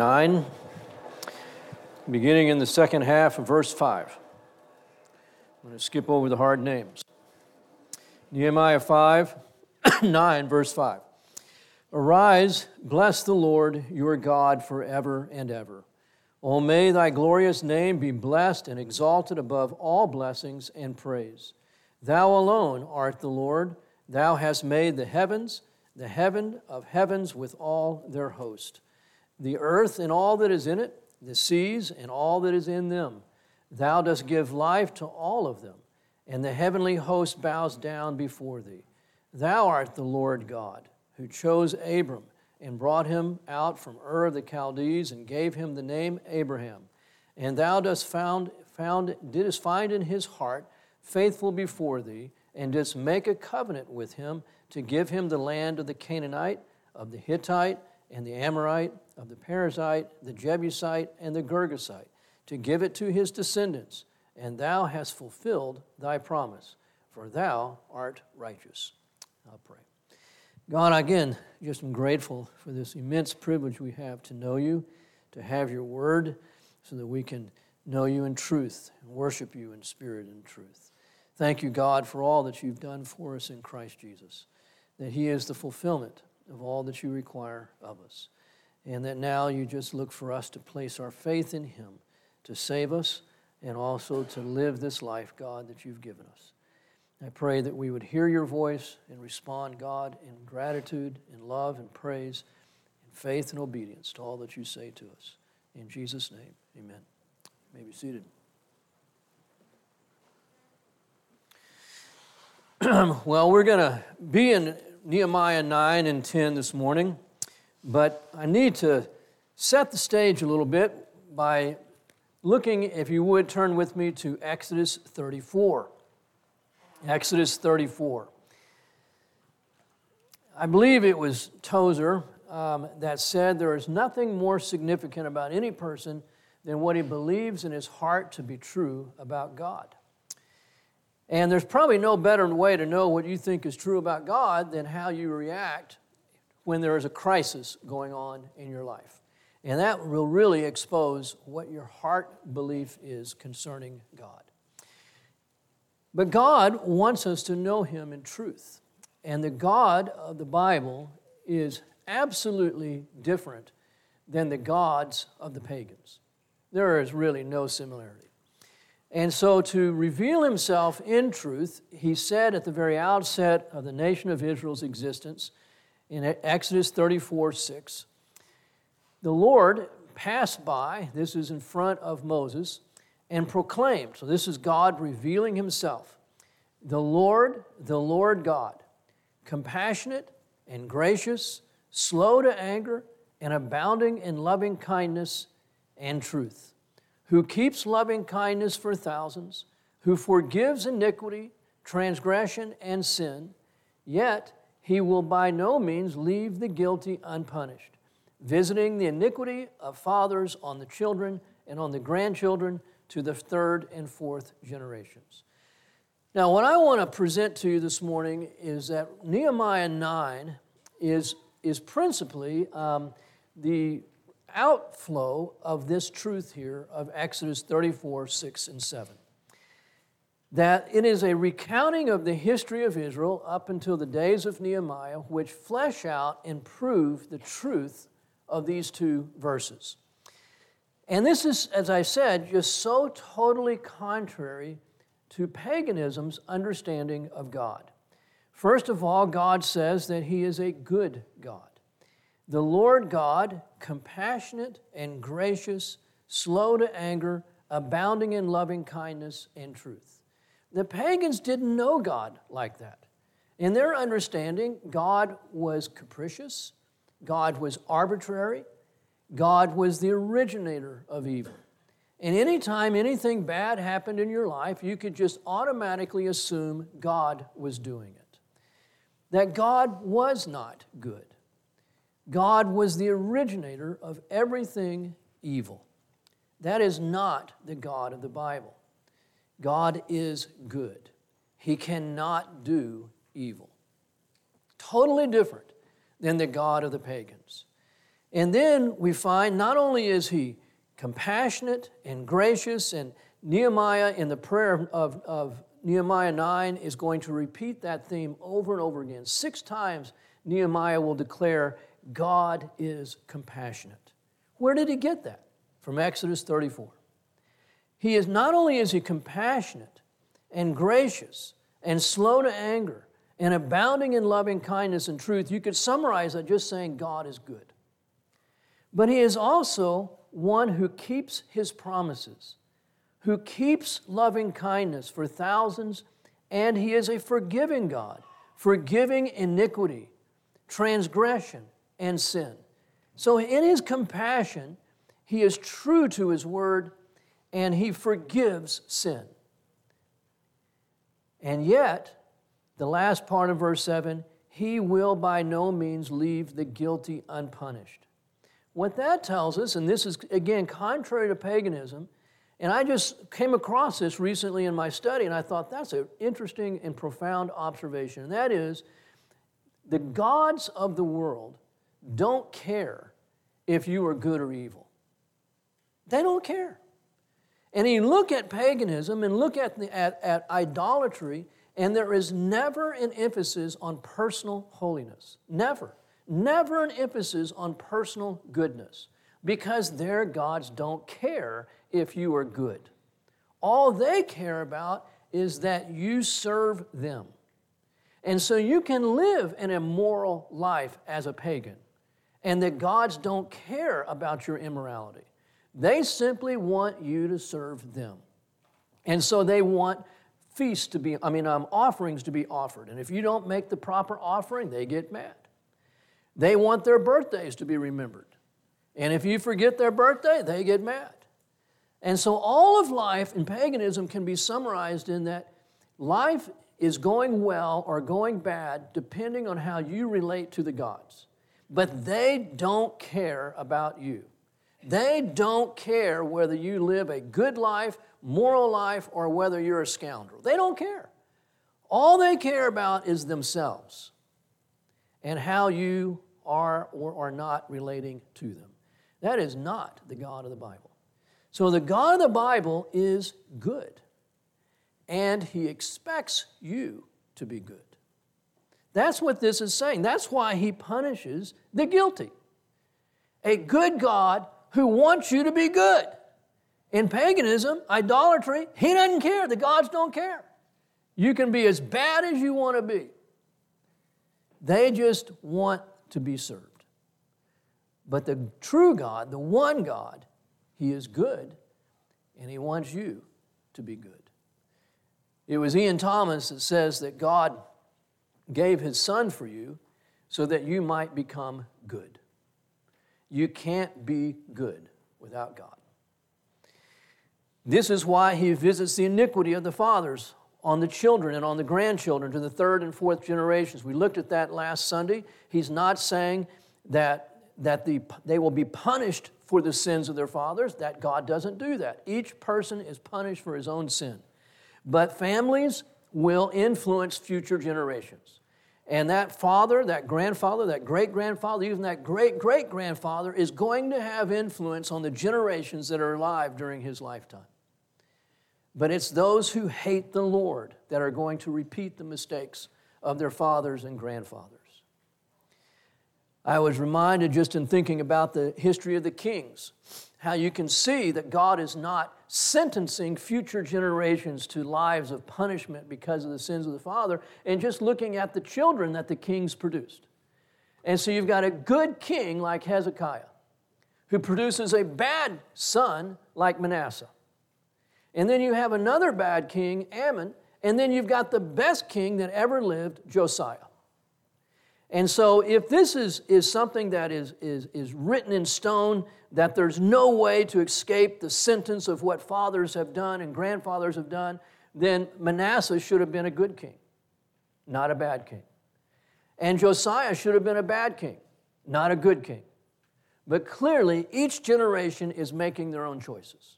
9, beginning in the second half of verse 5. I'm going to skip over the hard names. Nehemiah 5, 9, verse 5. Arise, bless the Lord your God forever and ever. O may thy glorious name be blessed and exalted above all blessings and praise. Thou alone art the Lord. Thou hast made the heavens, the heaven of heavens with all their host the earth and all that is in it, the seas and all that is in them. Thou dost give life to all of them, and the heavenly host bows down before thee. Thou art the Lord God, who chose Abram and brought him out from Ur of the Chaldees and gave him the name Abraham. And thou dost found, found, didst find in his heart faithful before thee, and didst make a covenant with him to give him the land of the Canaanite, of the Hittite, and the Amorite, of the Perizzite, the Jebusite, and the Girgashite, to give it to his descendants. And thou hast fulfilled thy promise, for thou art righteous. I'll pray. God, again, just am grateful for this immense privilege we have to know you, to have your word, so that we can know you in truth and worship you in spirit and truth. Thank you, God, for all that you've done for us in Christ Jesus, that he is the fulfillment of all that you require of us. And that now you just look for us to place our faith in Him to save us and also to live this life, God, that you've given us. I pray that we would hear your voice and respond, God, in gratitude, in love, and praise, in faith and obedience to all that you say to us. In Jesus' name, amen. You may be seated. well, we're going to be in Nehemiah 9 and 10 this morning, but I need to set the stage a little bit by looking, if you would, turn with me to Exodus 34. Exodus 34. I believe it was Tozer um, that said there is nothing more significant about any person than what he believes in his heart to be true about God. And there's probably no better way to know what you think is true about God than how you react when there is a crisis going on in your life. And that will really expose what your heart belief is concerning God. But God wants us to know Him in truth. And the God of the Bible is absolutely different than the gods of the pagans. There is really no similarity. And so, to reveal himself in truth, he said at the very outset of the nation of Israel's existence in Exodus 34 6, the Lord passed by, this is in front of Moses, and proclaimed. So, this is God revealing himself. The Lord, the Lord God, compassionate and gracious, slow to anger, and abounding in loving kindness and truth who keeps loving kindness for thousands, who forgives iniquity, transgression, and sin, yet he will by no means leave the guilty unpunished, visiting the iniquity of fathers on the children and on the grandchildren to the third and fourth generations. Now, what I want to present to you this morning is that Nehemiah 9 is, is principally um, the outflow of this truth here of Exodus 34, 6, and 7. That it is a recounting of the history of Israel up until the days of Nehemiah, which flesh out and prove the truth of these two verses. And this is, as I said, just so totally contrary to paganism's understanding of God. First of all, God says that He is a good God. The Lord God, compassionate and gracious, slow to anger, abounding in loving kindness and truth. The pagans didn't know God like that. In their understanding, God was capricious, God was arbitrary, God was the originator of evil. And anytime anything bad happened in your life, you could just automatically assume God was doing it. That God was not good. God was the originator of everything evil. That is not the God of the Bible. God is good. He cannot do evil. Totally different than the God of the pagans. And then we find not only is he compassionate and gracious, and Nehemiah in the prayer of, of Nehemiah 9 is going to repeat that theme over and over again. Six times Nehemiah will declare, God is compassionate. Where did he get that? From Exodus 34. He is not only is he compassionate and gracious and slow to anger and abounding in loving kindness and truth, you could summarize that just saying God is good. But he is also one who keeps his promises, who keeps loving kindness for thousands, and he is a forgiving God, forgiving iniquity, transgression, and sin. So, in his compassion, he is true to his word and he forgives sin. And yet, the last part of verse 7 he will by no means leave the guilty unpunished. What that tells us, and this is again contrary to paganism, and I just came across this recently in my study, and I thought that's an interesting and profound observation. And that is, the gods of the world don't care if you are good or evil. They don't care. And you look at paganism and look at, the, at, at idolatry, and there is never an emphasis on personal holiness. Never. Never an emphasis on personal goodness because their gods don't care if you are good. All they care about is that you serve them. And so you can live an immoral life as a pagan, and that gods don't care about your immorality. They simply want you to serve them. And so they want feasts to be, I mean, um, offerings to be offered. And if you don't make the proper offering, they get mad. They want their birthdays to be remembered. And if you forget their birthday, they get mad. And so all of life in paganism can be summarized in that life is going well or going bad depending on how you relate to the gods. But they don't care about you. They don't care whether you live a good life, moral life, or whether you're a scoundrel. They don't care. All they care about is themselves and how you are or are not relating to them. That is not the God of the Bible. So the God of the Bible is good, and He expects you to be good. That's what this is saying. That's why He punishes the guilty. A good God who wants you to be good. In paganism, idolatry, he doesn't care. The gods don't care. You can be as bad as you want to be. They just want to be served. But the true God, the one God, he is good and he wants you to be good. It was Ian Thomas that says that God gave his son for you so that you might become good. You can't be good without God. This is why he visits the iniquity of the fathers on the children and on the grandchildren to the third and fourth generations. We looked at that last Sunday. He's not saying that, that the, they will be punished for the sins of their fathers, that God doesn't do that. Each person is punished for his own sin. But families will influence future generations. And that father, that grandfather, that great grandfather, even that great great grandfather is going to have influence on the generations that are alive during his lifetime. But it's those who hate the Lord that are going to repeat the mistakes of their fathers and grandfathers. I was reminded just in thinking about the history of the kings, how you can see that God is not sentencing future generations to lives of punishment because of the sins of the father, and just looking at the children that the kings produced. And so you've got a good king like Hezekiah, who produces a bad son like Manasseh. And then you have another bad king, Amon, and then you've got the best king that ever lived, Josiah. And so, if this is, is something that is, is, is written in stone, that there's no way to escape the sentence of what fathers have done and grandfathers have done, then Manasseh should have been a good king, not a bad king. And Josiah should have been a bad king, not a good king. But clearly, each generation is making their own choices.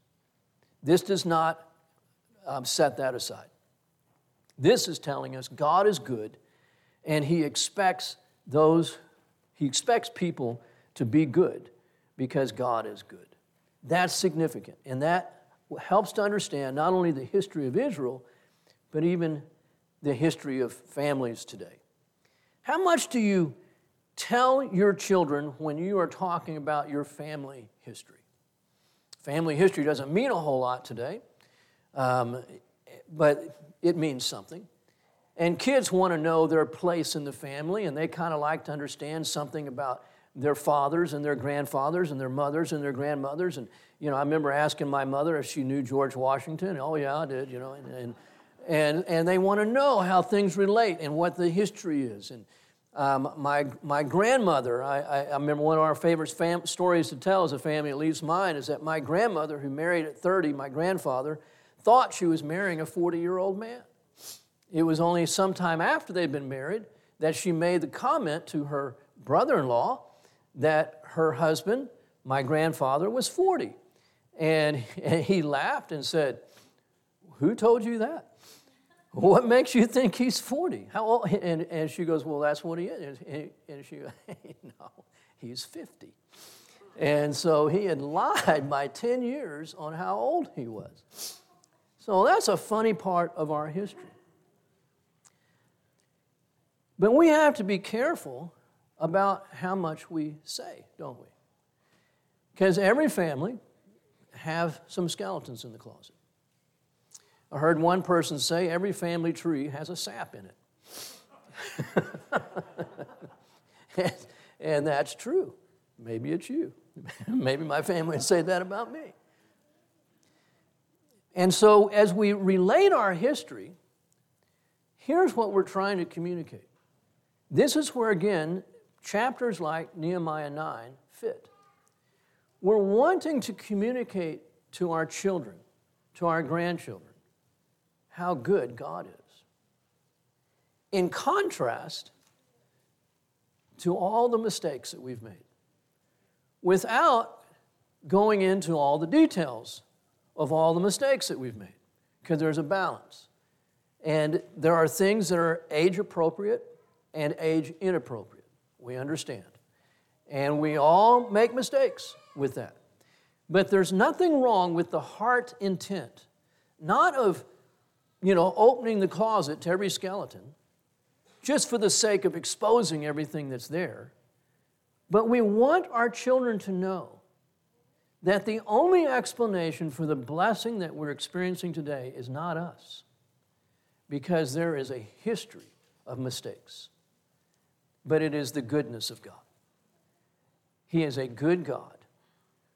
This does not um, set that aside. This is telling us God is good and He expects those, he expects people to be good because God is good. That's significant. And that helps to understand not only the history of Israel, but even the history of families today. How much do you tell your children when you are talking about your family history? Family history doesn't mean a whole lot today, um, but it means something. And kids want to know their place in the family, and they kind of like to understand something about their fathers and their grandfathers and their mothers and their grandmothers. And, you know, I remember asking my mother if she knew George Washington. Oh, yeah, I did, you know. And, and, and, and they want to know how things relate and what the history is. And um, my, my grandmother, I, I, I, remember one of our favorite fam- stories to tell as a family, at least mine, is that my grandmother, who married at 30, my grandfather, thought she was marrying a 40 year old man. It was only sometime after they'd been married that she made the comment to her brother in law that her husband, my grandfather, was 40. And, and he laughed and said, Who told you that? What makes you think he's 40? How old? And, and she goes, Well, that's what he is. And she goes, No, he's 50. And so he had lied by 10 years on how old he was. So that's a funny part of our history. But we have to be careful about how much we say, don't we? Because every family have some skeletons in the closet. I heard one person say every family tree has a sap in it. and, and that's true. Maybe it's you. Maybe my family would say that about me. And so, as we relate our history, here's what we're trying to communicate. This is where, again, chapters like Nehemiah 9 fit. We're wanting to communicate to our children, to our grandchildren, how good God is. In contrast to all the mistakes that we've made, without going into all the details of all the mistakes that we've made, because there's a balance. And there are things that are age appropriate and age inappropriate. We understand. And we all make mistakes with that. But there's nothing wrong with the heart intent, not of, you know, opening the closet to every skeleton just for the sake of exposing everything that's there. But we want our children to know that the only explanation for the blessing that we're experiencing today is not us, because there is a history of mistakes but it is the goodness of God. He is a good God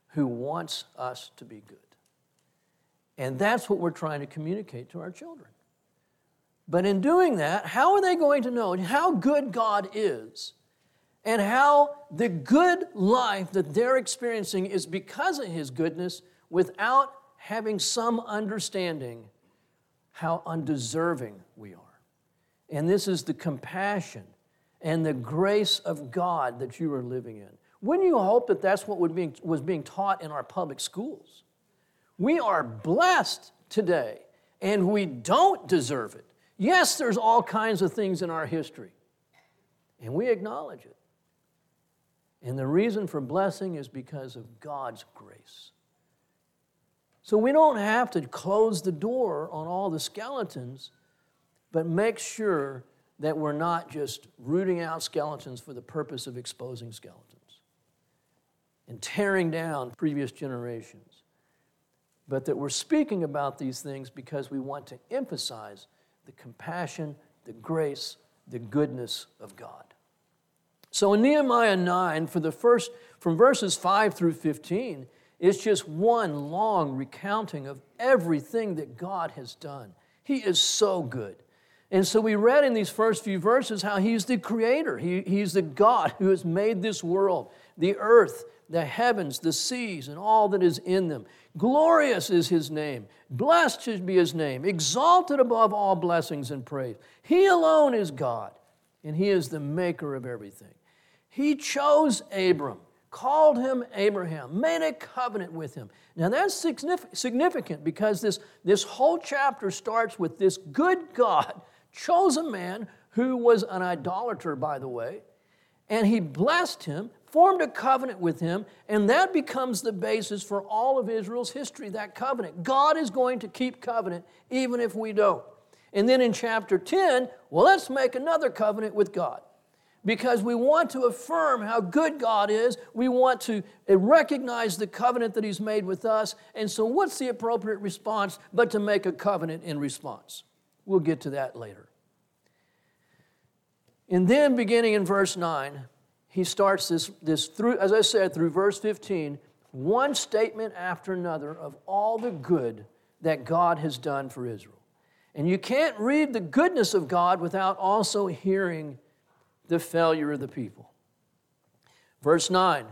who wants us to be good. And that's what we're trying to communicate to our children. But in doing that, how are they going to know how good God is and how the good life that they're experiencing is because of His goodness without having some understanding how undeserving we are? And this is the compassion and the grace of God that you are living in. Wouldn't you hope that that's what was being taught in our public schools? We are blessed today, and we don't deserve it. Yes, there's all kinds of things in our history, and we acknowledge it. And the reason for blessing is because of God's grace. So we don't have to close the door on all the skeletons, but make sure that we're not just rooting out skeletons for the purpose of exposing skeletons and tearing down previous generations, but that we're speaking about these things because we want to emphasize the compassion, the grace, the goodness of God. So in Nehemiah 9, for the first, from verses 5 through 15, it's just one long recounting of everything that God has done. He is so good. And so we read in these first few verses how he's the creator. He, he's the God who has made this world, the earth, the heavens, the seas, and all that is in them. Glorious is his name. Blessed should be his name. Exalted above all blessings and praise. He alone is God, and he is the maker of everything. He chose Abram, called him Abraham, made a covenant with him. Now that's significant because this, this whole chapter starts with this good God chose a man who was an idolater, by the way, and he blessed him, formed a covenant with him, and that becomes the basis for all of Israel's history, that covenant. God is going to keep covenant even if we don't. And then in chapter 10, well, let's make another covenant with God because we want to affirm how good God is. We want to recognize the covenant that He's made with us. And so, what's the appropriate response but to make a covenant in response? We'll get to that later. And then, beginning in verse 9, he starts this, this through, as I said, through verse 15, one statement after another of all the good that God has done for Israel. And you can't read the goodness of God without also hearing the failure of the people. Verse 9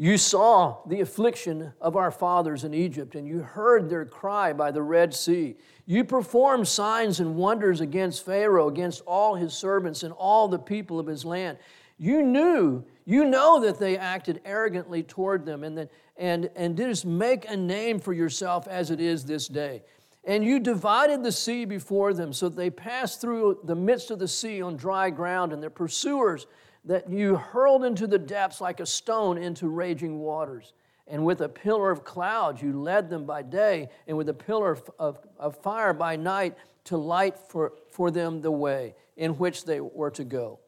You saw the affliction of our fathers in Egypt, and you heard their cry by the Red Sea. You performed signs and wonders against Pharaoh, against all his servants, and all the people of his land. You knew, you know that they acted arrogantly toward them, and, that, and, and didst make a name for yourself as it is this day. And you divided the sea before them, so that they passed through the midst of the sea on dry ground, and their pursuers that you hurled into the depths like a stone into raging waters. And with a pillar of clouds you led them by day, and with a pillar of, of, of fire by night to light for, for them the way in which they were to go.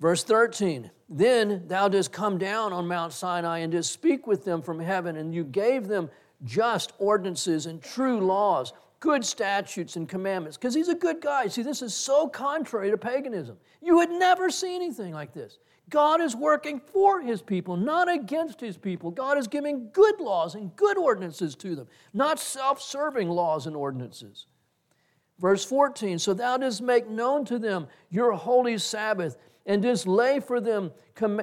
Verse 13 Then thou didst come down on Mount Sinai and didst speak with them from heaven, and you gave them just ordinances and true laws good statutes and commandments because he's a good guy. See, this is so contrary to paganism. You would never see anything like this. God is working for his people, not against his people. God is giving good laws and good ordinances to them, not self serving laws and ordinances. Verse 14 So thou didst make known to them your holy Sabbath, and didst lay for them,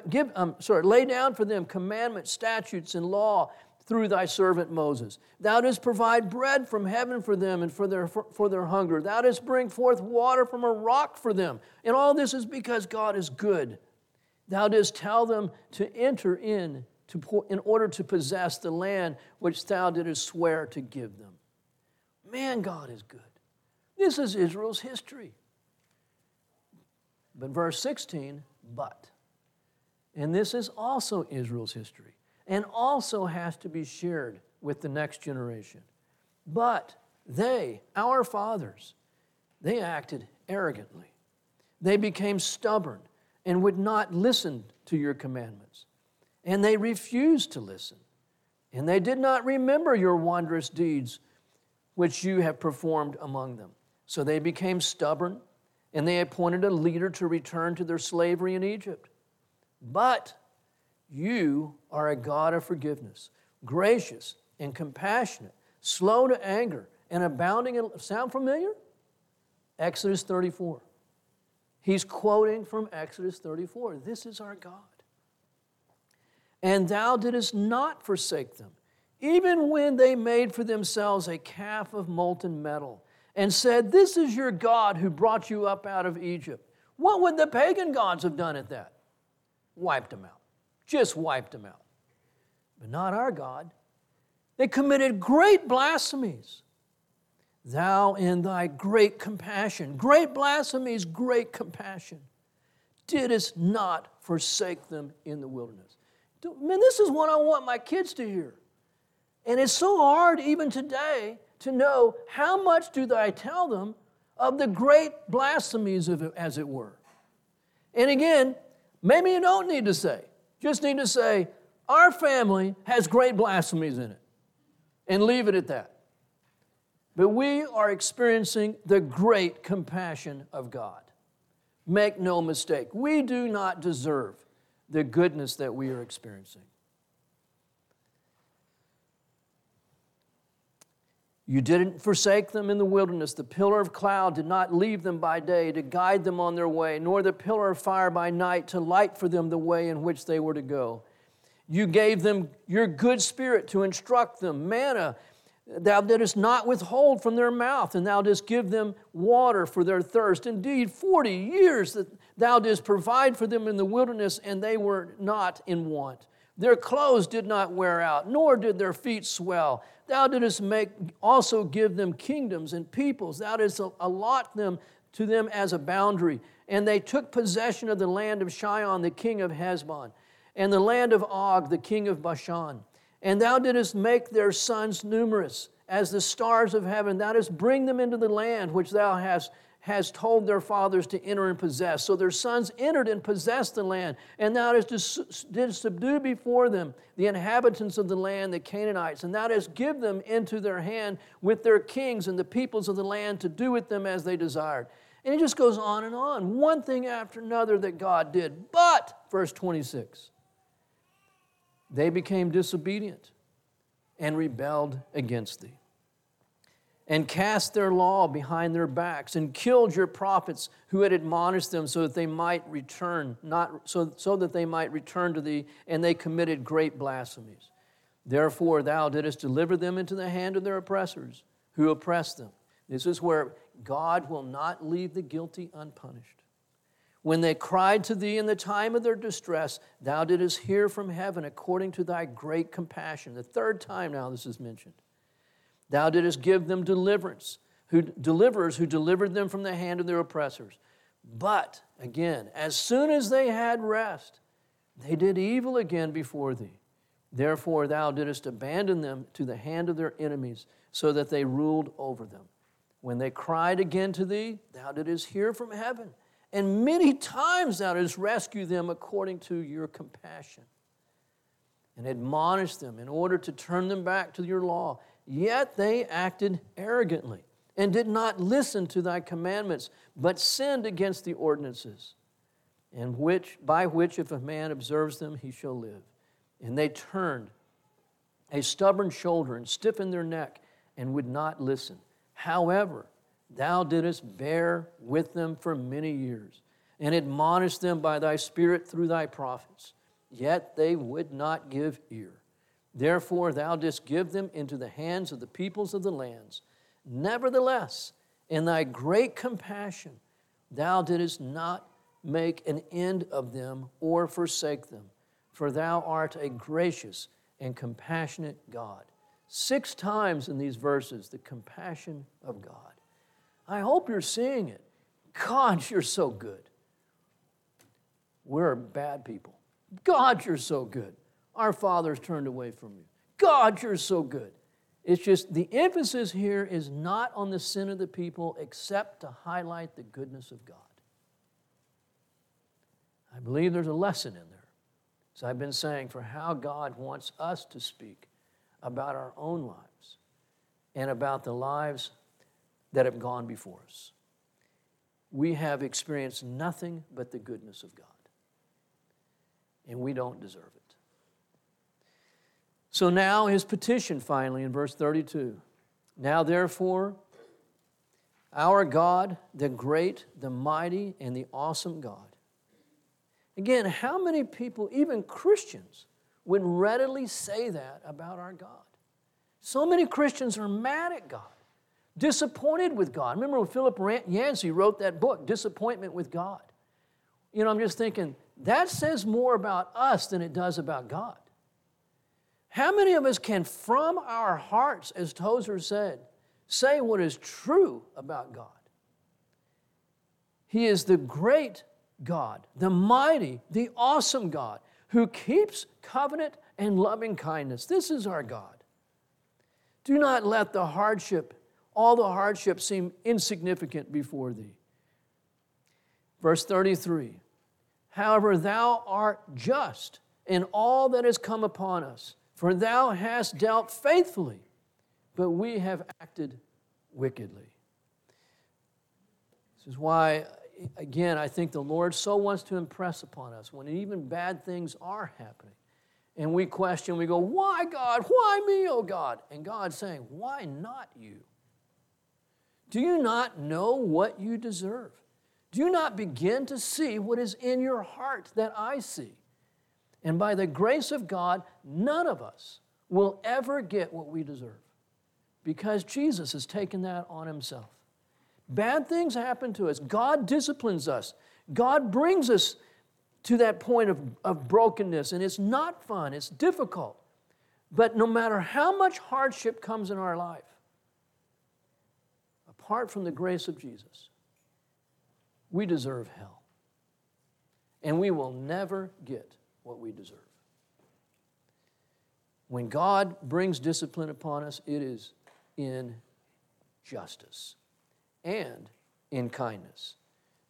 give, um, sorry, lay down for them commandments, statutes, and law through thy servant Moses. Thou didst provide bread from heaven for them and for their, for, for their hunger. Thou didst bring forth water from a rock for them. And all this is because God is good. Thou didst tell them to enter in to, in order to possess the land which thou didst swear to give them. Man, God is good. This is Israel's history. But verse 16, but. And this is also Israel's history and also has to be shared with the next generation. But they, our fathers, they acted arrogantly. They became stubborn and would not listen to your commandments. And they refused to listen. And they did not remember your wondrous deeds which you have performed among them. So they became stubborn and they appointed a leader to return to their slavery in Egypt. But you are a God of forgiveness, gracious and compassionate, slow to anger, and abounding in. Sound familiar? Exodus 34. He's quoting from Exodus 34. This is our God. And thou didst not forsake them, even when they made for themselves a calf of molten metal, and said, This is your God who brought you up out of Egypt. What would the pagan gods have done at that? Wiped them out just wiped them out. But not our God. They committed great blasphemies. Thou, in thy great compassion, great blasphemies, great compassion, didst not forsake them in the wilderness. Man, this is what I want my kids to hear. And it's so hard even today to know how much do I tell them of the great blasphemies of it, as it were. And again, maybe you don't need to say, just need to say, Our family has great blasphemies in it, and leave it at that. But we are experiencing the great compassion of God. Make no mistake, we do not deserve the goodness that we are experiencing. You didn't forsake them in the wilderness. The pillar of cloud did not leave them by day to guide them on their way, nor the pillar of fire by night to light for them the way in which they were to go. You gave them your good spirit to instruct them, manna. Thou didst not withhold from their mouth, and thou didst give them water for their thirst. Indeed, 40 years that thou didst provide for them in the wilderness, and they were not in want. Their clothes did not wear out, nor did their feet swell. Thou didst make also give them kingdoms and peoples. Thou didst allot them to them as a boundary. And they took possession of the land of Sihon, the king of Heshbon. and the land of Og, the king of Bashan. And thou didst make their sons numerous as the stars of heaven. Thou didst bring them into the land which thou hast has told their fathers to enter and possess. So their sons entered and possessed the land, and thou didst, did subdue before them the inhabitants of the land, the Canaanites, and thou didst give them into their hand with their kings and the peoples of the land to do with them as they desired. And it just goes on and on, one thing after another that God did. But, verse 26, they became disobedient and rebelled against thee and cast their law behind their backs and killed your prophets who had admonished them so that they might return not so, so that they might return to thee and they committed great blasphemies. Therefore thou didst deliver them into the hand of their oppressors who oppressed them. This is where god will not leave the guilty unpunished. When they cried to thee in the time of their distress thou didst hear from heaven according to thy great compassion. The third time now this is mentioned Thou didst give them deliverance, who, deliverers who delivered them from the hand of their oppressors. But, again, as soon as they had rest, they did evil again before thee. Therefore, thou didst abandon them to the hand of their enemies, so that they ruled over them. When they cried again to thee, thou didst hear from heaven, and many times thou didst rescue them according to your compassion, and admonish them in order to turn them back to your law Yet they acted arrogantly and did not listen to thy commandments, but sinned against the ordinances, and which by which if a man observes them he shall live. And they turned a stubborn shoulder and stiffened their neck and would not listen. However, thou didst bear with them for many years and admonished them by thy spirit through thy prophets. Yet they would not give ear. Therefore, thou didst give them into the hands of the peoples of the lands. Nevertheless, in thy great compassion, thou didst not make an end of them or forsake them, for thou art a gracious and compassionate God. Six times in these verses, the compassion of God. I hope you're seeing it. God, you're so good. We're bad people. God, you're so good our fathers turned away from you. God, you're so good. It's just the emphasis here is not on the sin of the people except to highlight the goodness of God. I believe there's a lesson in there, as I've been saying, for how God wants us to speak about our own lives and about the lives that have gone before us. We have experienced nothing but the goodness of God, and we don't deserve it. So now his petition finally in verse 32. Now therefore, our God, the great, the mighty, and the awesome God. Again, how many people, even Christians, would readily say that about our God? So many Christians are mad at God, disappointed with God. Remember when Philip Yancey wrote that book, Disappointment with God? You know, I'm just thinking, that says more about us than it does about God. How many of us can, from our hearts, as Tozer said, say what is true about God? He is the great God, the mighty, the awesome God who keeps covenant and loving kindness. This is our God. Do not let the hardship, all the hardship, seem insignificant before thee. Verse 33 However, thou art just in all that has come upon us for thou hast dealt faithfully, but we have acted wickedly. This is why, again, I think the Lord so wants to impress upon us when even bad things are happening. And we question, we go, Why, God? Why me, oh God? And God's saying, Why not you? Do you not know what you deserve? Do you not begin to see what is in your heart that I see? And by the grace of God, none of us will ever get what we deserve because Jesus has taken that on himself. Bad things happen to us. God disciplines us. God brings us to that point of, of brokenness, and it's not fun, it's difficult. But no matter how much hardship comes in our life, apart from the grace of Jesus, we deserve hell. And we will never get what we deserve. When God brings discipline upon us, it is in justice and in kindness.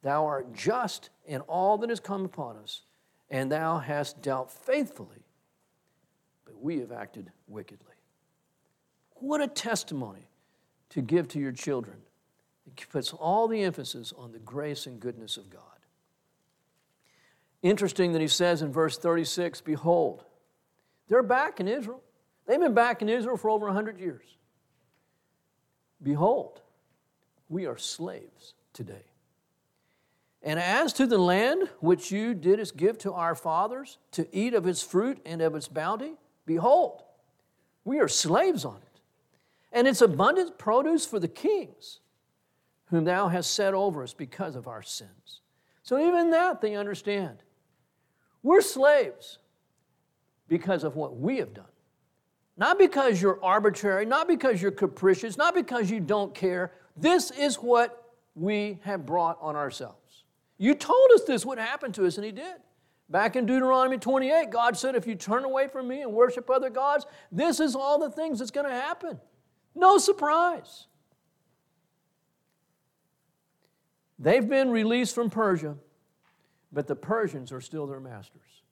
Thou art just in all that has come upon us, and thou hast dealt faithfully, but we have acted wickedly. What a testimony to give to your children. It puts all the emphasis on the grace and goodness of God. Interesting that he says in verse 36 Behold, they're back in Israel. They've been back in Israel for over 100 years. Behold, we are slaves today. And as to the land which you didst give to our fathers to eat of its fruit and of its bounty, behold, we are slaves on it. And its abundant produce for the kings, whom thou hast set over us because of our sins. So even that they understand. We're slaves because of what we have done. Not because you're arbitrary, not because you're capricious, not because you don't care. This is what we have brought on ourselves. You told us this would happen to us, and He did. Back in Deuteronomy 28, God said, If you turn away from me and worship other gods, this is all the things that's going to happen. No surprise. They've been released from Persia, but the Persians are still their masters.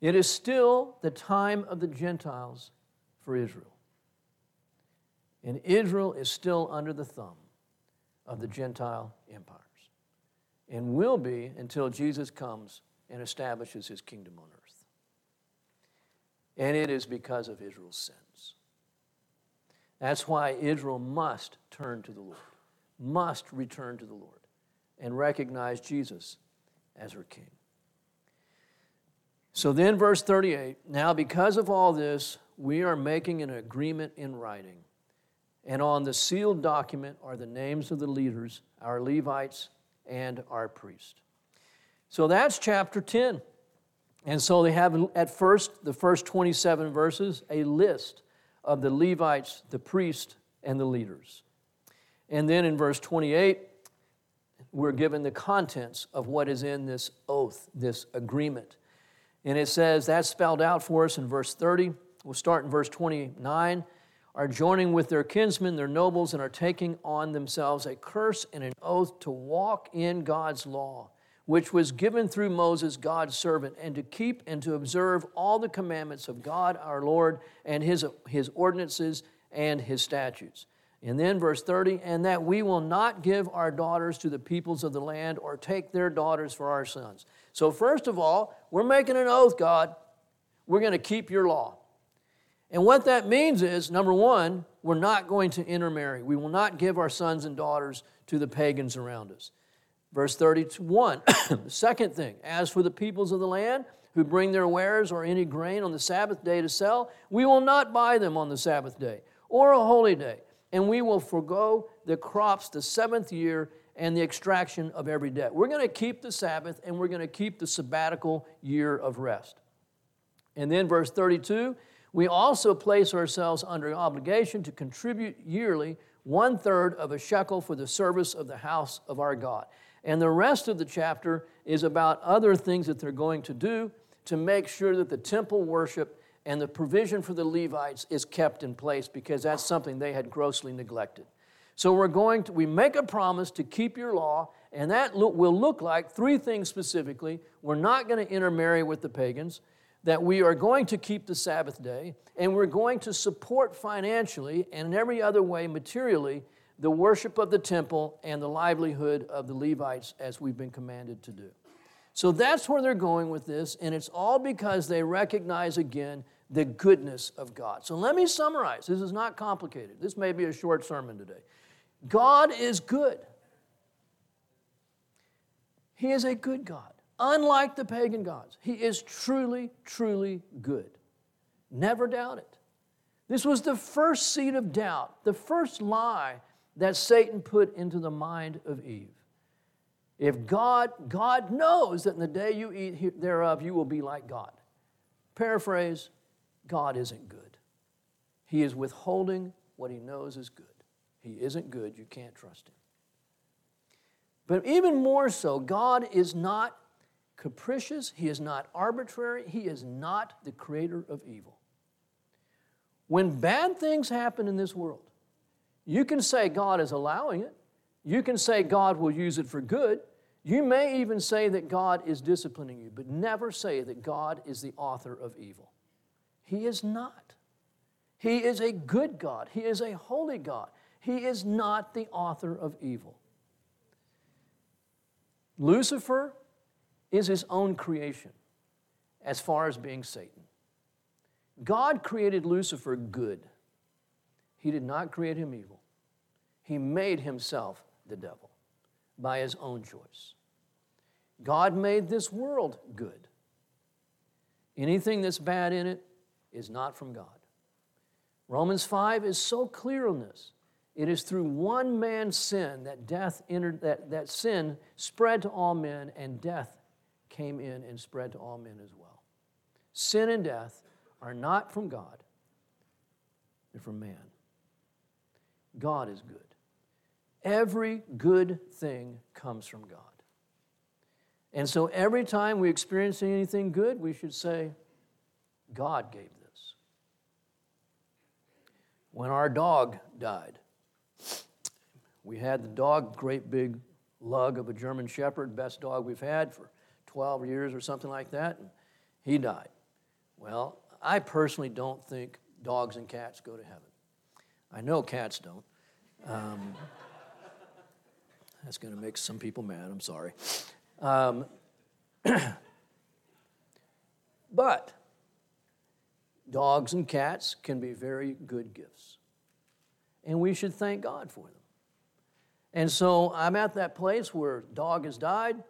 It is still the time of the Gentiles for Israel. And Israel is still under the thumb of the Gentile empires and will be until Jesus comes and establishes his kingdom on earth. And it is because of Israel's sins. That's why Israel must turn to the Lord, must return to the Lord, and recognize Jesus as her king. So then, verse 38 now, because of all this, we are making an agreement in writing. And on the sealed document are the names of the leaders, our Levites, and our priest. So that's chapter 10. And so they have at first, the first 27 verses, a list of the Levites, the priest, and the leaders. And then in verse 28, we're given the contents of what is in this oath, this agreement. And it says that's spelled out for us in verse 30. We'll start in verse 29. Are joining with their kinsmen, their nobles, and are taking on themselves a curse and an oath to walk in God's law, which was given through Moses, God's servant, and to keep and to observe all the commandments of God our Lord and his, his ordinances and his statutes. And then verse 30, and that we will not give our daughters to the peoples of the land or take their daughters for our sons. So, first of all, we're making an oath, God. We're going to keep your law. And what that means is number one, we're not going to intermarry. We will not give our sons and daughters to the pagans around us. Verse 31, the second thing, as for the peoples of the land who bring their wares or any grain on the Sabbath day to sell, we will not buy them on the Sabbath day or a holy day, and we will forego the crops the seventh year and the extraction of every debt. We're going to keep the Sabbath and we're going to keep the sabbatical year of rest. And then, verse 32 we also place ourselves under obligation to contribute yearly one third of a shekel for the service of the house of our God. And the rest of the chapter is about other things that they're going to do to make sure that the temple worship and the provision for the Levites is kept in place because that's something they had grossly neglected. So we're going to, we make a promise to keep your law, and that will look like three things specifically. We're not going to intermarry with the pagans, that we are going to keep the Sabbath day, and we're going to support financially and in every other way materially the worship of the temple and the livelihood of the Levites as we've been commanded to do. So that's where they're going with this, and it's all because they recognize again the goodness of God. So let me summarize. This is not complicated. This may be a short sermon today. God is good. He is a good God, unlike the pagan gods. He is truly, truly good. Never doubt it. This was the first seed of doubt, the first lie that Satan put into the mind of Eve. If God, God knows that in the day you eat thereof, you will be like God. Paraphrase, God isn't good. He is withholding what he knows is good. He isn't good. You can't trust him. But even more so, God is not capricious, he is not arbitrary, he is not the creator of evil. When bad things happen in this world, you can say God is allowing it. You can say God will use it for good. You may even say that God is disciplining you, but never say that God is the author of evil. He is not. He is a good God, He is a holy God. He is not the author of evil. Lucifer is his own creation as far as being Satan. God created Lucifer good, he did not create him evil. He made himself the devil by his own choice. God made this world good. Anything that's bad in it is not from God. Romans 5 is so clear on this. It is through one man's sin that death entered, that, that sin spread to all men, and death came in and spread to all men as well. Sin and death are not from God, they're from man. God is good. Every good thing comes from God. And so every time we experience anything good, we should say, God gave this. When our dog died, we had the dog, great big lug of a German Shepherd, best dog we've had for 12 years or something like that, and he died. Well, I personally don't think dogs and cats go to heaven. I know cats don't. Um, that's going to make some people mad, I'm sorry. Um, but dogs and cats can be very good gifts. And we should thank God for them. And so I'm at that place where dog has died,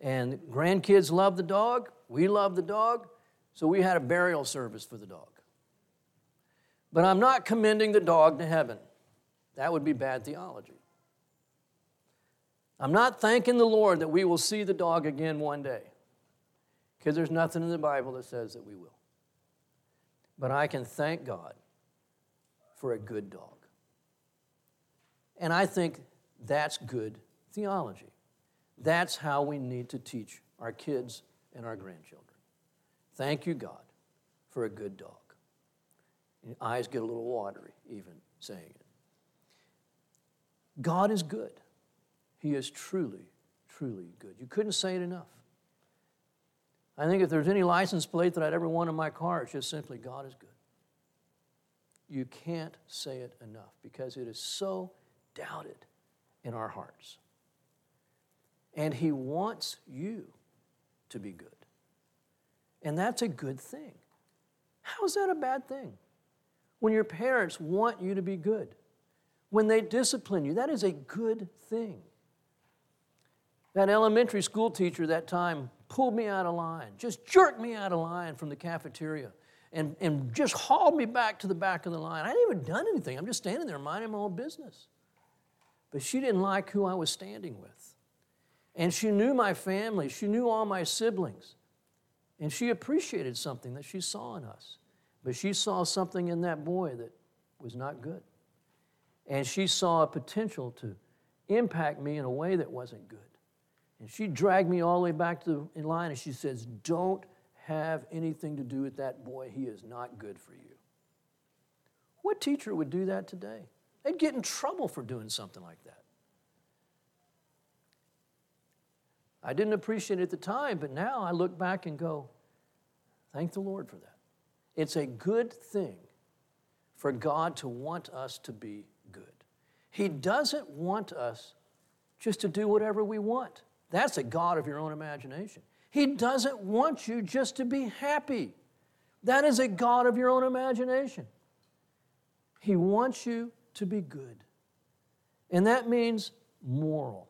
and grandkids love the dog. We love the dog. So we had a burial service for the dog. But I'm not commending the dog to heaven. That would be bad theology. I'm not thanking the Lord that we will see the dog again one day, because there's nothing in the Bible that says that we will. But I can thank God for a good dog. And I think that's good theology. That's how we need to teach our kids and our grandchildren. Thank you, God, for a good dog. Your eyes get a little watery, even saying it. God is good. He is truly, truly good. You couldn't say it enough. I think if there's any license plate that I'd ever want in my car, it's just simply God is good. You can't say it enough because it is so doubted in our hearts. And He wants you to be good. And that's a good thing. How is that a bad thing? When your parents want you to be good, when they discipline you, that is a good thing. That elementary school teacher that time pulled me out of line, just jerked me out of line from the cafeteria and, and just hauled me back to the back of the line. I hadn't even done anything. I'm just standing there minding my own business. But she didn't like who I was standing with. And she knew my family, she knew all my siblings. And she appreciated something that she saw in us. But she saw something in that boy that was not good. And she saw a potential to impact me in a way that wasn't good. And she dragged me all the way back to the, in line and she says, Don't have anything to do with that boy. He is not good for you. What teacher would do that today? They'd get in trouble for doing something like that. I didn't appreciate it at the time, but now I look back and go, thank the Lord for that. It's a good thing for God to want us to be good. He doesn't want us just to do whatever we want. That's a God of your own imagination. He doesn't want you just to be happy. That is a God of your own imagination. He wants you to be good. And that means moral.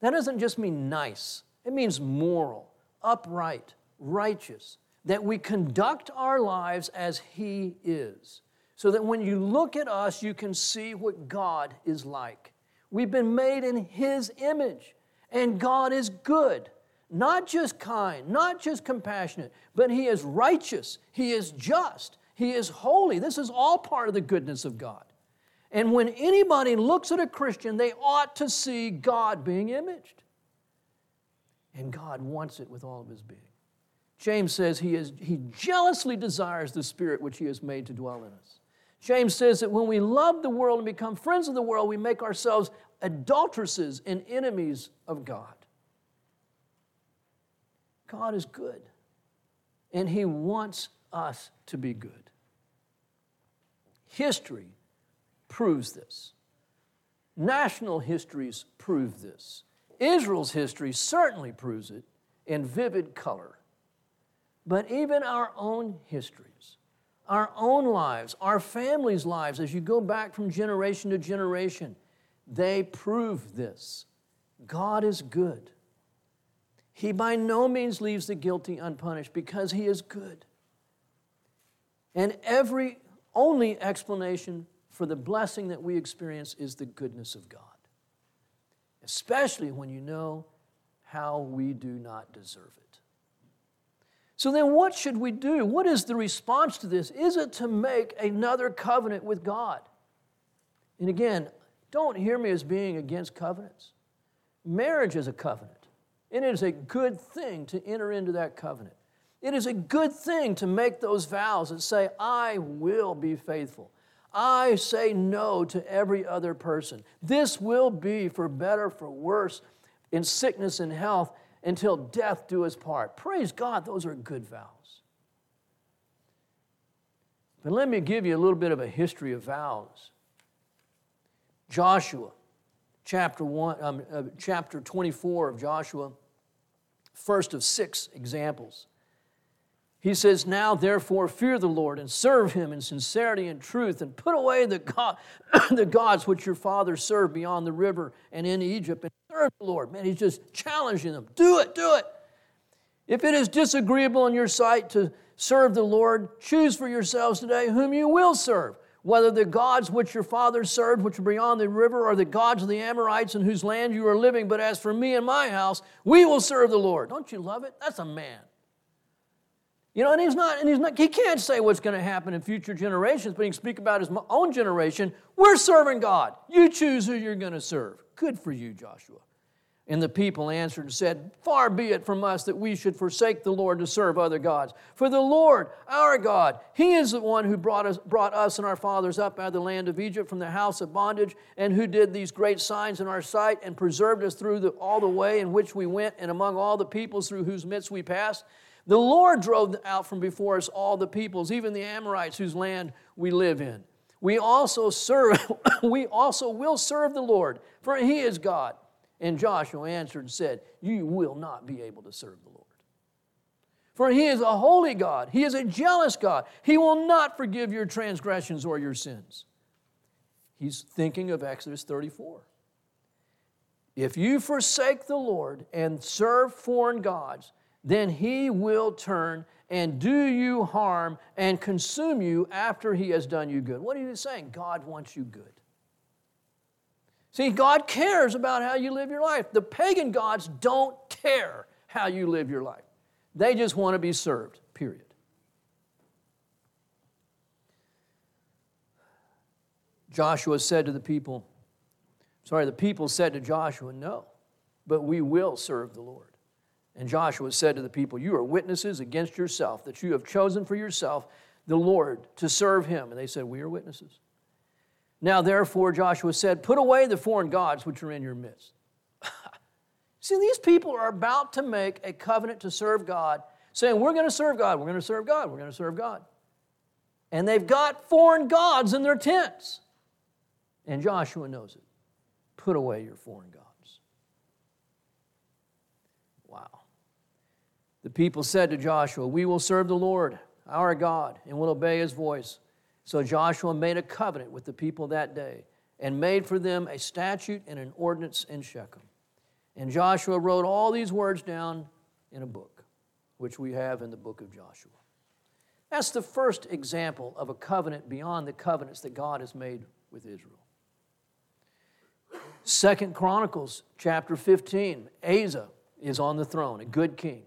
That doesn't just mean nice, it means moral, upright, righteous, that we conduct our lives as He is. So that when you look at us, you can see what God is like. We've been made in His image, and God is good. Not just kind, not just compassionate, but He is righteous, He is just, He is holy. This is all part of the goodness of God. And when anybody looks at a Christian, they ought to see God being imaged. And God wants it with all of his being. James says he, is, he jealously desires the Spirit which he has made to dwell in us. James says that when we love the world and become friends of the world, we make ourselves adulteresses and enemies of God. God is good, and He wants us to be good. History proves this. National histories prove this. Israel's history certainly proves it in vivid color. But even our own histories, our own lives, our families' lives, as you go back from generation to generation, they prove this. God is good. He by no means leaves the guilty unpunished because he is good. And every only explanation for the blessing that we experience is the goodness of God, especially when you know how we do not deserve it. So then, what should we do? What is the response to this? Is it to make another covenant with God? And again, don't hear me as being against covenants. Marriage is a covenant. And it is a good thing to enter into that covenant. It is a good thing to make those vows and say, I will be faithful. I say no to every other person. This will be for better, for worse, in sickness and health, until death do us part. Praise God, those are good vows. But let me give you a little bit of a history of vows. Joshua, chapter, one, um, uh, chapter 24 of Joshua first of six examples. He says, Now therefore fear the Lord and serve him in sincerity and truth, and put away the, the gods which your fathers served beyond the river and in Egypt, and serve the Lord. Man, he's just challenging them. Do it, do it. If it is disagreeable in your sight to serve the Lord, choose for yourselves today whom you will serve whether the gods which your fathers served, which are beyond the river, or the gods of the Amorites in whose land you are living. But as for me and my house, we will serve the Lord. Don't you love it? That's a man. You know, and he's not, and he's not, he can't say what's going to happen in future generations, but he can speak about his own generation. We're serving God. You choose who you're going to serve. Good for you, Joshua. And the people answered and said, Far be it from us that we should forsake the Lord to serve other gods. For the Lord, our God, He is the one who brought us, brought us and our fathers up out of the land of Egypt from the house of bondage, and who did these great signs in our sight, and preserved us through the, all the way in which we went, and among all the peoples through whose midst we passed. The Lord drove out from before us all the peoples, even the Amorites whose land we live in. We also serve, we also will serve the Lord, for He is God. And Joshua answered and said, You will not be able to serve the Lord. For he is a holy God, he is a jealous God. He will not forgive your transgressions or your sins. He's thinking of Exodus 34. If you forsake the Lord and serve foreign gods, then he will turn and do you harm and consume you after he has done you good. What are you saying? God wants you good. See, God cares about how you live your life. The pagan gods don't care how you live your life, they just want to be served, period. Joshua said to the people, sorry, the people said to Joshua, No, but we will serve the Lord. And Joshua said to the people, You are witnesses against yourself that you have chosen for yourself the Lord to serve him. And they said, We are witnesses. Now, therefore, Joshua said, Put away the foreign gods which are in your midst. See, these people are about to make a covenant to serve God, saying, We're going to serve God, we're going to serve God, we're going to serve God. And they've got foreign gods in their tents. And Joshua knows it. Put away your foreign gods. Wow. The people said to Joshua, We will serve the Lord, our God, and will obey his voice. So Joshua made a covenant with the people that day and made for them a statute and an ordinance in Shechem. And Joshua wrote all these words down in a book, which we have in the book of Joshua. That's the first example of a covenant beyond the covenants that God has made with Israel. Second Chronicles chapter 15, Asa is on the throne, a good king.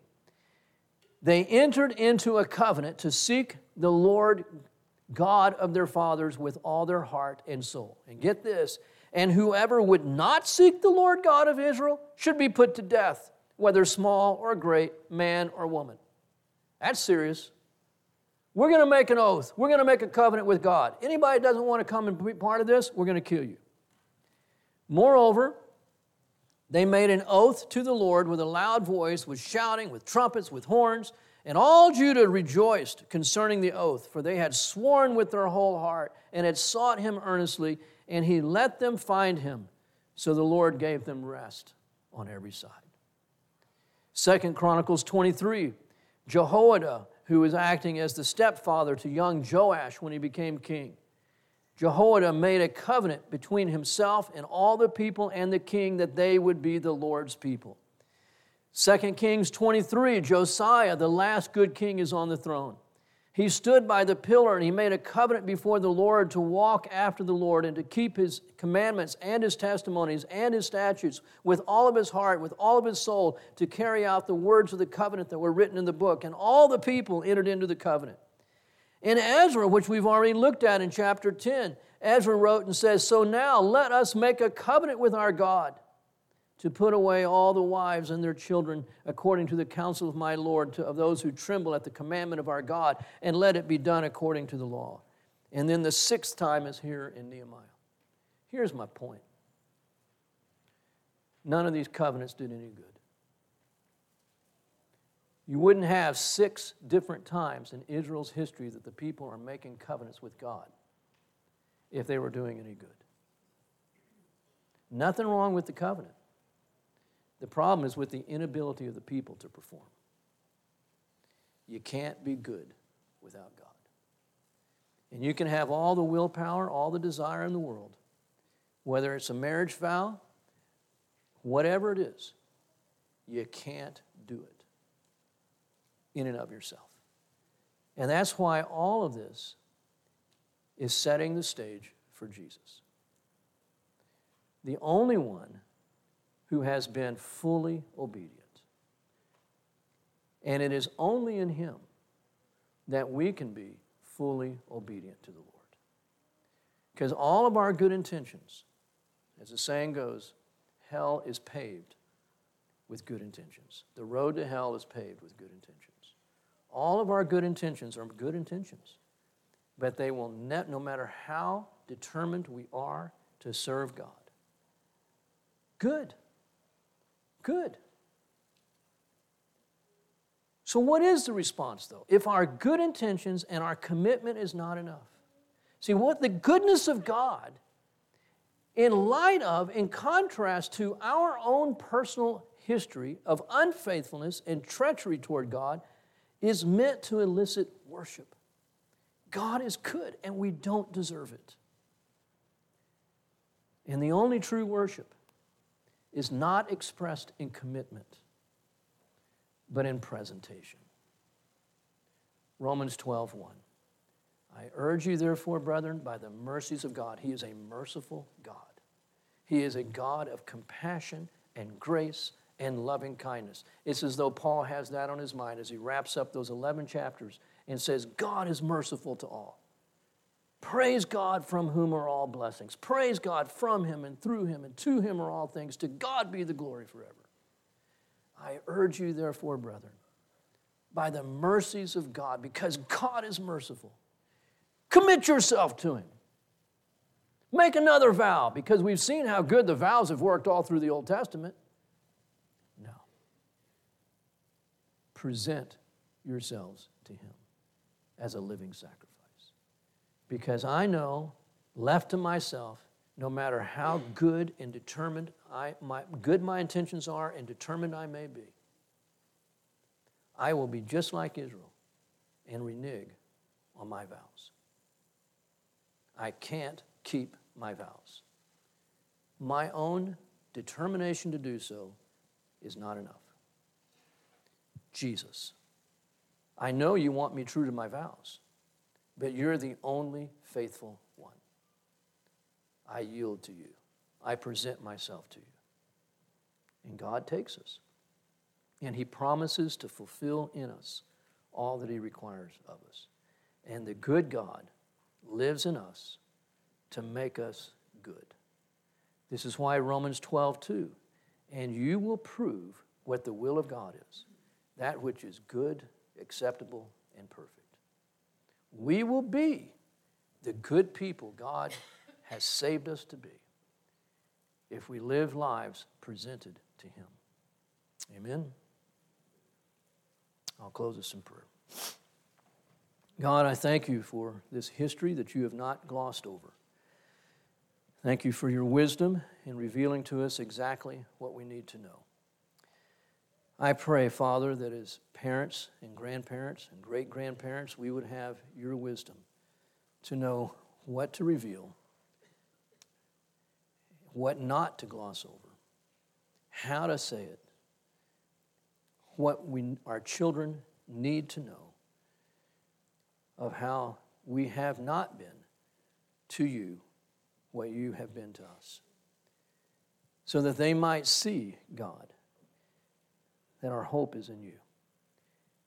They entered into a covenant to seek the Lord God of their fathers with all their heart and soul. And get this, and whoever would not seek the Lord God of Israel should be put to death whether small or great, man or woman. That's serious. We're going to make an oath. We're going to make a covenant with God. Anybody doesn't want to come and be part of this, we're going to kill you. Moreover, they made an oath to the Lord with a loud voice, with shouting, with trumpets, with horns. And all Judah rejoiced concerning the oath, for they had sworn with their whole heart and had sought him earnestly, and he let them find him. So the Lord gave them rest on every side. Second Chronicles 23, Jehoiada, who was acting as the stepfather to young Joash when he became king. Jehoiada made a covenant between himself and all the people and the king that they would be the Lord's people. 2 Kings 23, Josiah, the last good king, is on the throne. He stood by the pillar and he made a covenant before the Lord to walk after the Lord and to keep his commandments and his testimonies and his statutes with all of his heart, with all of his soul, to carry out the words of the covenant that were written in the book. And all the people entered into the covenant. In Ezra, which we've already looked at in chapter 10, Ezra wrote and says, So now let us make a covenant with our God to put away all the wives and their children according to the counsel of my Lord, to, of those who tremble at the commandment of our God, and let it be done according to the law. And then the sixth time is here in Nehemiah. Here's my point none of these covenants did any good. You wouldn't have six different times in Israel's history that the people are making covenants with God if they were doing any good. Nothing wrong with the covenant. The problem is with the inability of the people to perform. You can't be good without God. And you can have all the willpower, all the desire in the world, whether it's a marriage vow, whatever it is, you can't do it in and of yourself. And that's why all of this is setting the stage for Jesus. The only one who has been fully obedient. And it is only in Him that we can be fully obedient to the Lord. Because all of our good intentions, as the saying goes, hell is paved with good intentions. The road to hell is paved with good intentions. All of our good intentions are good intentions, but they will, net, no matter how determined we are to serve God, good good. So, what is the response, though, if our good intentions and our commitment is not enough? See, what the goodness of God, in light of, in contrast to our own personal history of unfaithfulness and treachery toward God, is meant to elicit worship. God is good, and we don't deserve it. And the only true worship is not expressed in commitment, but in presentation. Romans 12, 1. I urge you, therefore, brethren, by the mercies of God, He is a merciful God. He is a God of compassion and grace and loving kindness. It's as though Paul has that on his mind as he wraps up those 11 chapters and says, God is merciful to all. Praise God from whom are all blessings. Praise God from him and through him and to him are all things. To God be the glory forever. I urge you, therefore, brethren, by the mercies of God, because God is merciful, commit yourself to him. Make another vow, because we've seen how good the vows have worked all through the Old Testament. No. Present yourselves to him as a living sacrifice because I know, left to myself, no matter how good and determined I, my, good my intentions are and determined I may be, I will be just like Israel and renege on my vows. I can't keep my vows. My own determination to do so is not enough. Jesus, I know you want me true to my vows but you're the only faithful one. I yield to you. I present myself to you. And God takes us. And He promises to fulfill in us all that He requires of us. And the good God lives in us to make us good. This is why Romans 12, 2, and you will prove what the will of God is, that which is good, acceptable, and perfect. We will be the good people God has saved us to be if we live lives presented to Him. Amen. I'll close this in prayer. God, I thank you for this history that you have not glossed over. Thank you for your wisdom in revealing to us exactly what we need to know. I pray, Father, that as parents and grandparents and great grandparents, we would have your wisdom to know what to reveal, what not to gloss over, how to say it, what we, our children need to know of how we have not been to you what you have been to us, so that they might see, God, that our hope is in you.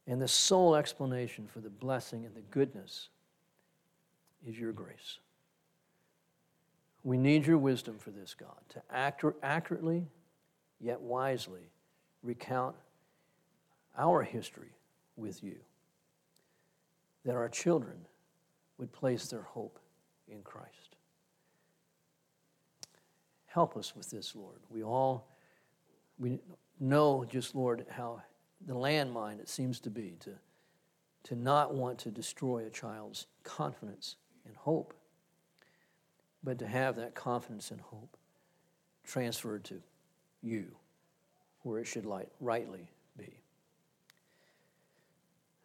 And the sole explanation for the blessing and the goodness is your grace. We need your wisdom for this, God, to accurately yet wisely recount our history with you, that our children would place their hope in Christ. Help us with this, Lord. We all we know just, Lord, how the landmine it seems to be to, to not want to destroy a child's confidence and hope, but to have that confidence and hope transferred to you where it should light, rightly be.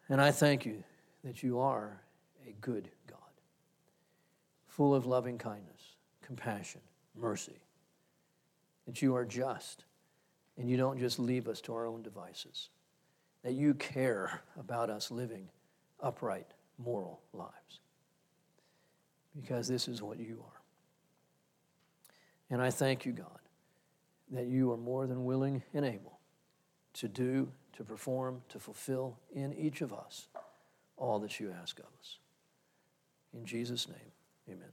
And I thank you that you are a good God, full of loving kindness, compassion, mercy, that you are just, and you don't just leave us to our own devices, that you care about us living upright, moral lives, because this is what you are. And I thank you, God, that you are more than willing and able to do to perform, to fulfill in each of us all that you ask of us. In Jesus' name, amen.